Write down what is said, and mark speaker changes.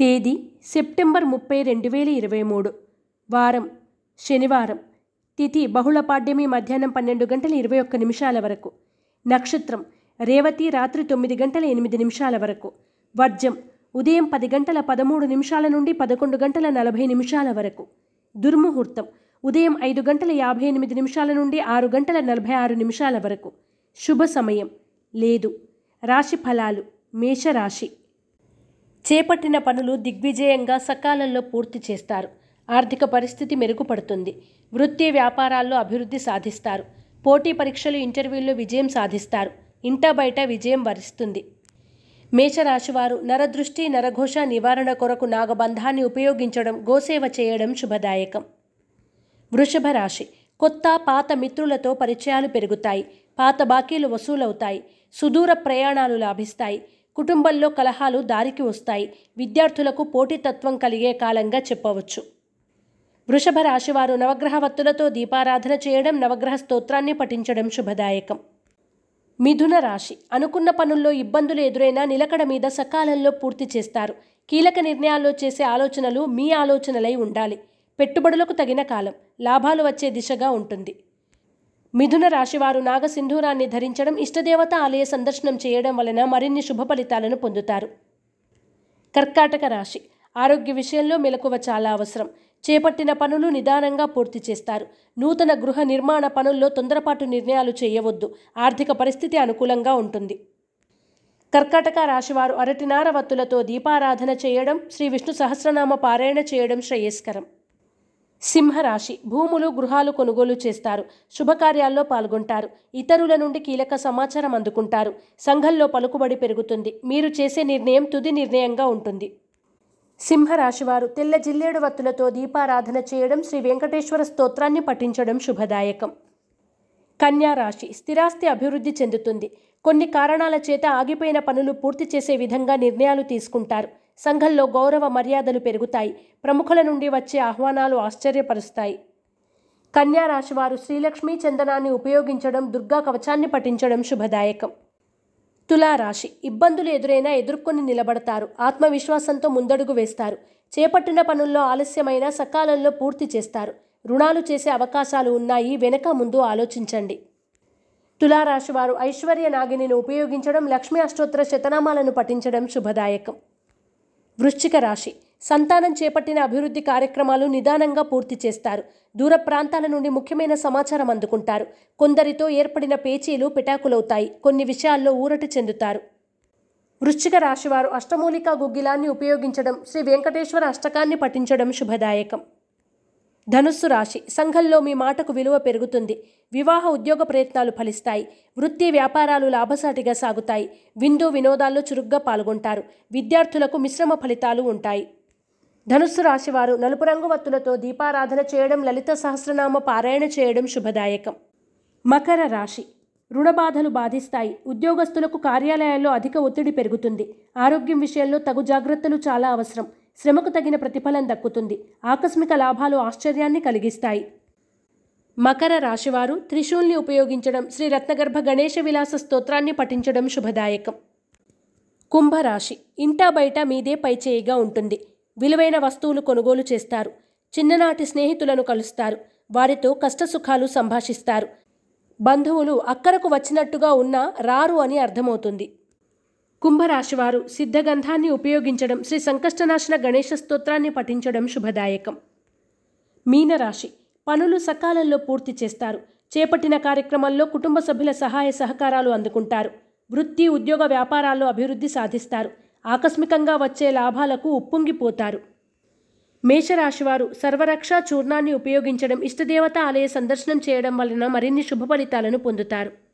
Speaker 1: తేదీ సెప్టెంబర్ ముప్పై రెండు వేల ఇరవై మూడు. వారం శనివారం. తిథి బహుళపాడ్యమి మధ్యాహ్నం పన్నెండు గంటల ఇరవై ఒక్క నిమిషాల వరకు. నక్షత్రం రేవతి రాత్రి తొమ్మిది గంటల ఎనిమిది నిమిషాల వరకు. వర్జం ఉదయం పది గంటల పదమూడు నిమిషాల నుండి పదకొండు గంటల నలభై నిమిషాల వరకు. దుర్ముహూర్తం ఉదయం ఐదు గంటల యాభై ఎనిమిది నిమిషాల నుండి ఆరు గంటల నలభై ఆరు నిమిషాల వరకు. శుభ సమయం లేదు. రాశి ఫలాలు మేషరాశి. చేపట్టిన పనులు దిగ్విజయంగా సకాలంలో పూర్తి చేస్తారు. ఆర్థిక పరిస్థితి మెరుగుపడుతుంది. వృత్తి వ్యాపారాల్లో అభివృద్ధి సాధిస్తారు. పోటీ పరీక్షలు ఇంటర్వ్యూల్లో విజయం సాధిస్తారు. ఇంట బయట విజయం వరిస్తుంది. మేషరాశివారు నరదృష్టి నరఘోష నివారణ కొరకు నాగబంధాన్ని ఉపయోగించడం గోసేవ చేయడం శుభదాయకం. వృషభ రాశి కొత్త పాత మిత్రులతో పరిచయాలు పెరుగుతాయి. పాత బాకీలు వసూలవుతాయి. సుదూర ప్రయాణాలు లాభిస్తాయి. కుటుంబంలో కలహాలు దారికి వస్తాయి. విద్యార్థులకు పోటీతత్వం కలిగే కాలంగా చెప్పవచ్చు. వృషభ రాశివారు నవగ్రహ వత్తులతో దీపారాధన చేయడం నవగ్రహ స్తోత్రాన్ని పఠించడం శుభదాయకం. మిథున రాశి అనుకున్న పనుల్లో ఇబ్బందులు ఎదురైనా నిలకడ మీద సకాలంలో పూర్తి చేస్తారు. కీలక నిర్ణయాల్లో చేసే ఆలోచనలు మీ ఆలోచనలై ఉండాలి. పెట్టుబడులకు తగిన కాలం. లాభాలు వచ్చే దిశగా ఉంటుంది. మిథున రాశివారు నాగసింధూరాన్ని ధరించడం ఇష్టదేవత ఆలయ సందర్శనం చేయడం వలన మరిన్ని శుభ ఫలితాలను పొందుతారు. కర్కాటక రాశి. ఆరోగ్య విషయంలో మెలకువ చాలా అవసరం. చేపట్టిన పనులు నిదానంగా పూర్తి చేస్తారు. నూతన గృహ నిర్మాణ పనుల్లో తొందరపాటు నిర్ణయాలు చేయవద్దు. ఆర్థిక పరిస్థితి అనుకూలంగా ఉంటుంది. కర్కాటక రాశివారు అరటినార వత్తులతో దీపారాధన చేయడం శ్రీ విష్ణు సహస్రనామ పారాయణ చేయడం శ్రేయస్కరం. సింహరాశి భూములు గృహాలు కొనుగోలు చేస్తారు. శుభకార్యాల్లో పాల్గొంటారు. ఇతరుల నుండి కీలక సమాచారం అందుకుంటారు. సంఘంలో పలుకుబడి పెరుగుతుంది. మీరు చేసే నిర్ణయం తుది నిర్ణయంగా ఉంటుంది. సింహరాశివారు తెల్ల జిల్లేడు వత్తులతో దీపారాధన చేయడం శ్రీ వెంకటేశ్వర స్తోత్రాన్ని పఠించడం శుభదాయకం. కన్యా రాశి స్థిరాస్తి అభివృద్ధి చెందుతుంది. కొన్ని కారణాల చేత ఆగిపోయిన పనులు పూర్తి చేసే విధంగా నిర్ణయాలు తీసుకుంటారు. సంఘంలో గౌరవ మర్యాదలు పెరుగుతాయి. ప్రముఖుల నుండి వచ్చే ఆహ్వానాలు ఆశ్చర్యపరుస్తాయి. కన్యా రాశివారు శ్రీలక్ష్మీ చందనాన్ని ఉపయోగించడం దుర్గా కవచాన్ని పఠించడం శుభదాయకం. తులారాశి ఇబ్బందులు ఎదురైనా ఎదుర్కొని నిలబడతారు. ఆత్మవిశ్వాసంతో ముందడుగు వేస్తారు. చేపట్టిన పనుల్లో ఆలస్యమైన సకాలంలో పూర్తి చేస్తారు. రుణాలు చేసే అవకాశాలు ఉన్నాయి. వెనక ముందు ఆలోచించండి. తులారాశివారు ఐశ్వర్య నాగిని ఉపయోగించడం లక్ష్మీ అష్టోత్తర శతనామాలను పఠించడం శుభదాయకం. వృశ్చిక రాశి. సంతానం చేపట్టిన అభివృద్ధి కార్యక్రమాలు నిదానంగా పూర్తి చేస్తారు. దూర ప్రాంతాల నుండి ముఖ్యమైన సమాచారం అందుకుంటారు. కొందరితో ఏర్పడిన పేచీలు పిటాకులవుతాయి కొన్ని విషయాల్లో ఊరట చెందుతారు. వృశ్చిక రాశివారు అష్టమూలికా గుగ్గిలాన్ని ఉపయోగించడం శ్రీ వెంకటేశ్వర అష్టకాన్ని పఠించడం శుభదాయకం. ధనుస్సు రాశి. సంఘంలో మీ మాటకు విలువ పెరుగుతుంది. వివాహ ఉద్యోగ ప్రయత్నాలు ఫలిస్తాయి. వృత్తి వ్యాపారాలు లాభసాటిగా సాగుతాయి. విందు వినోదాల్లో చురుగ్గా పాల్గొంటారు. విద్యార్థులకు మిశ్రమ ఫలితాలు ఉంటాయి. ధనుస్సు రాశివారు నలుపు రంగు వత్తులతో దీపారాధన చేయడం లలిత సహస్రనామ పారాయణ చేయడం శుభదాయకం. మకర రాశి. రుణబాధలు బాధిస్తాయి. ఉద్యోగస్తులకు కార్యాలయాల్లో అధిక ఒత్తిడి పెరుగుతుంది. ఆరోగ్యం విషయంలో తగు జాగ్రత్తలు చాలా అవసరం. శ్రమకు తగిన ప్రతిఫలం దక్కుతుంది. ఆకస్మిక లాభాలు ఆశ్చర్యాన్ని కలిగిస్తాయి. మకర రాశివారు త్రిశూల్ని ఉపయోగించడం శ్రీ రత్నగర్భ గణేశ విలాస స్తోత్రాన్ని పఠించడం శుభదాయకం. కుంభరాశి ఇంటా బయట మీదే పైచేయిగా ఉంటుంది. విలువైన వస్తువులు కొనుగోలు చేస్తారు. చిన్ననాటి స్నేహితులను కలుస్తారు. వారితో కష్టసుఖాలు సంభాషిస్తారు. బంధువులు అక్కరకు వచ్చినట్టుగా ఉన్నా రారు అని అర్థమవుతుంది. కుంభరాశివారు సిద్ధగంధాన్ని ఉపయోగించడం శ్రీ సంకష్టనాశన గణేష స్తోత్రాన్ని పఠించడం శుభదాయకం. మీనరాశి పనులు సకాలంలో పూర్తి చేస్తారు. చేపట్టిన కార్యక్రమాల్లో కుటుంబ సభ్యుల సహాయ సహకారాలు అందుకుంటారు. వృత్తి ఉద్యోగ వ్యాపారాల్లో అభివృద్ధి సాధిస్తారు. ఆకస్మికంగా వచ్చే లాభాలకు ఉప్పొంగిపోతారు. మేషరాశివారు సర్వరక్ష చూర్ణాన్ని ఉపయోగించడం ఇష్టదేవత ఆలయ సందర్శనం చేయడం వలన మరిన్ని శుభ ఫలితాలను పొందుతారు.